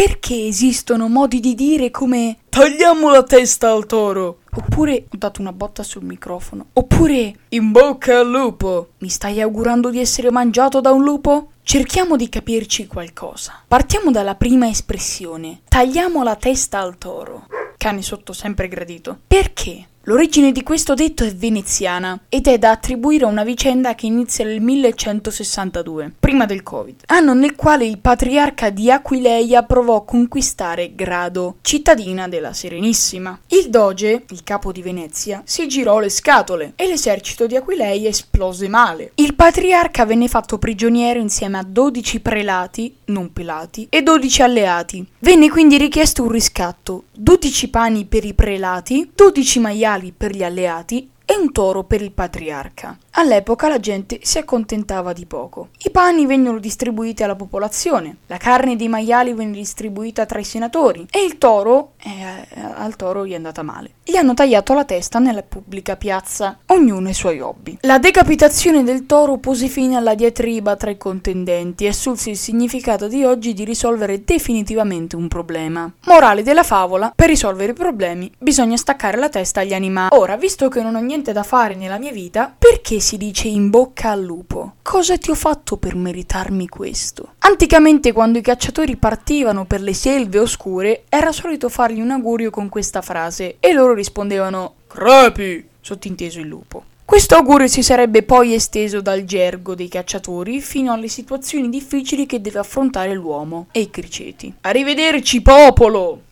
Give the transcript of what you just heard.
Perché esistono modi di dire come tagliamo la testa al toro? Oppure ho dato una botta sul microfono. Oppure in bocca al lupo. Mi stai augurando di essere mangiato da un lupo? Cerchiamo di capirci qualcosa. Partiamo dalla prima espressione. Tagliamo la testa al toro. Cane sotto sempre gradito. Perché? L'origine di questo detto è veneziana ed è da attribuire a una vicenda che inizia nel 1162, prima del Covid, anno nel quale il patriarca di Aquileia provò a conquistare Grado, cittadina della Serenissima. Il doge, il capo di Venezia, si girò le scatole e l'esercito di Aquileia esplose male. Il patriarca venne fatto prigioniero insieme a 12 prelati, non pelati, e 12 alleati. Venne quindi richiesto un riscatto, 12 pani per i prelati, 12 maiali per gli alleati e un toro per il patriarca. All'epoca la gente si accontentava di poco. I pani vennero distribuiti alla popolazione, la carne dei maiali venne distribuita tra i senatori e il toro, eh, al toro gli è andata male. Gli hanno tagliato la testa nella pubblica piazza, ognuno i suoi hobby. La decapitazione del toro pose fine alla diatriba tra i contendenti e assunse il significato di oggi di risolvere definitivamente un problema. Morale della favola, per risolvere i problemi bisogna staccare la testa agli animali. Ora, visto che non ho niente da fare nella mia vita, perché si dice in bocca al lupo. Cosa ti ho fatto per meritarmi questo? Anticamente, quando i cacciatori partivano per le selve oscure, era solito fargli un augurio con questa frase e loro rispondevano Crepi! sottinteso il lupo. Questo augurio si sarebbe poi esteso dal gergo dei cacciatori fino alle situazioni difficili che deve affrontare l'uomo e i criceti. Arrivederci, popolo!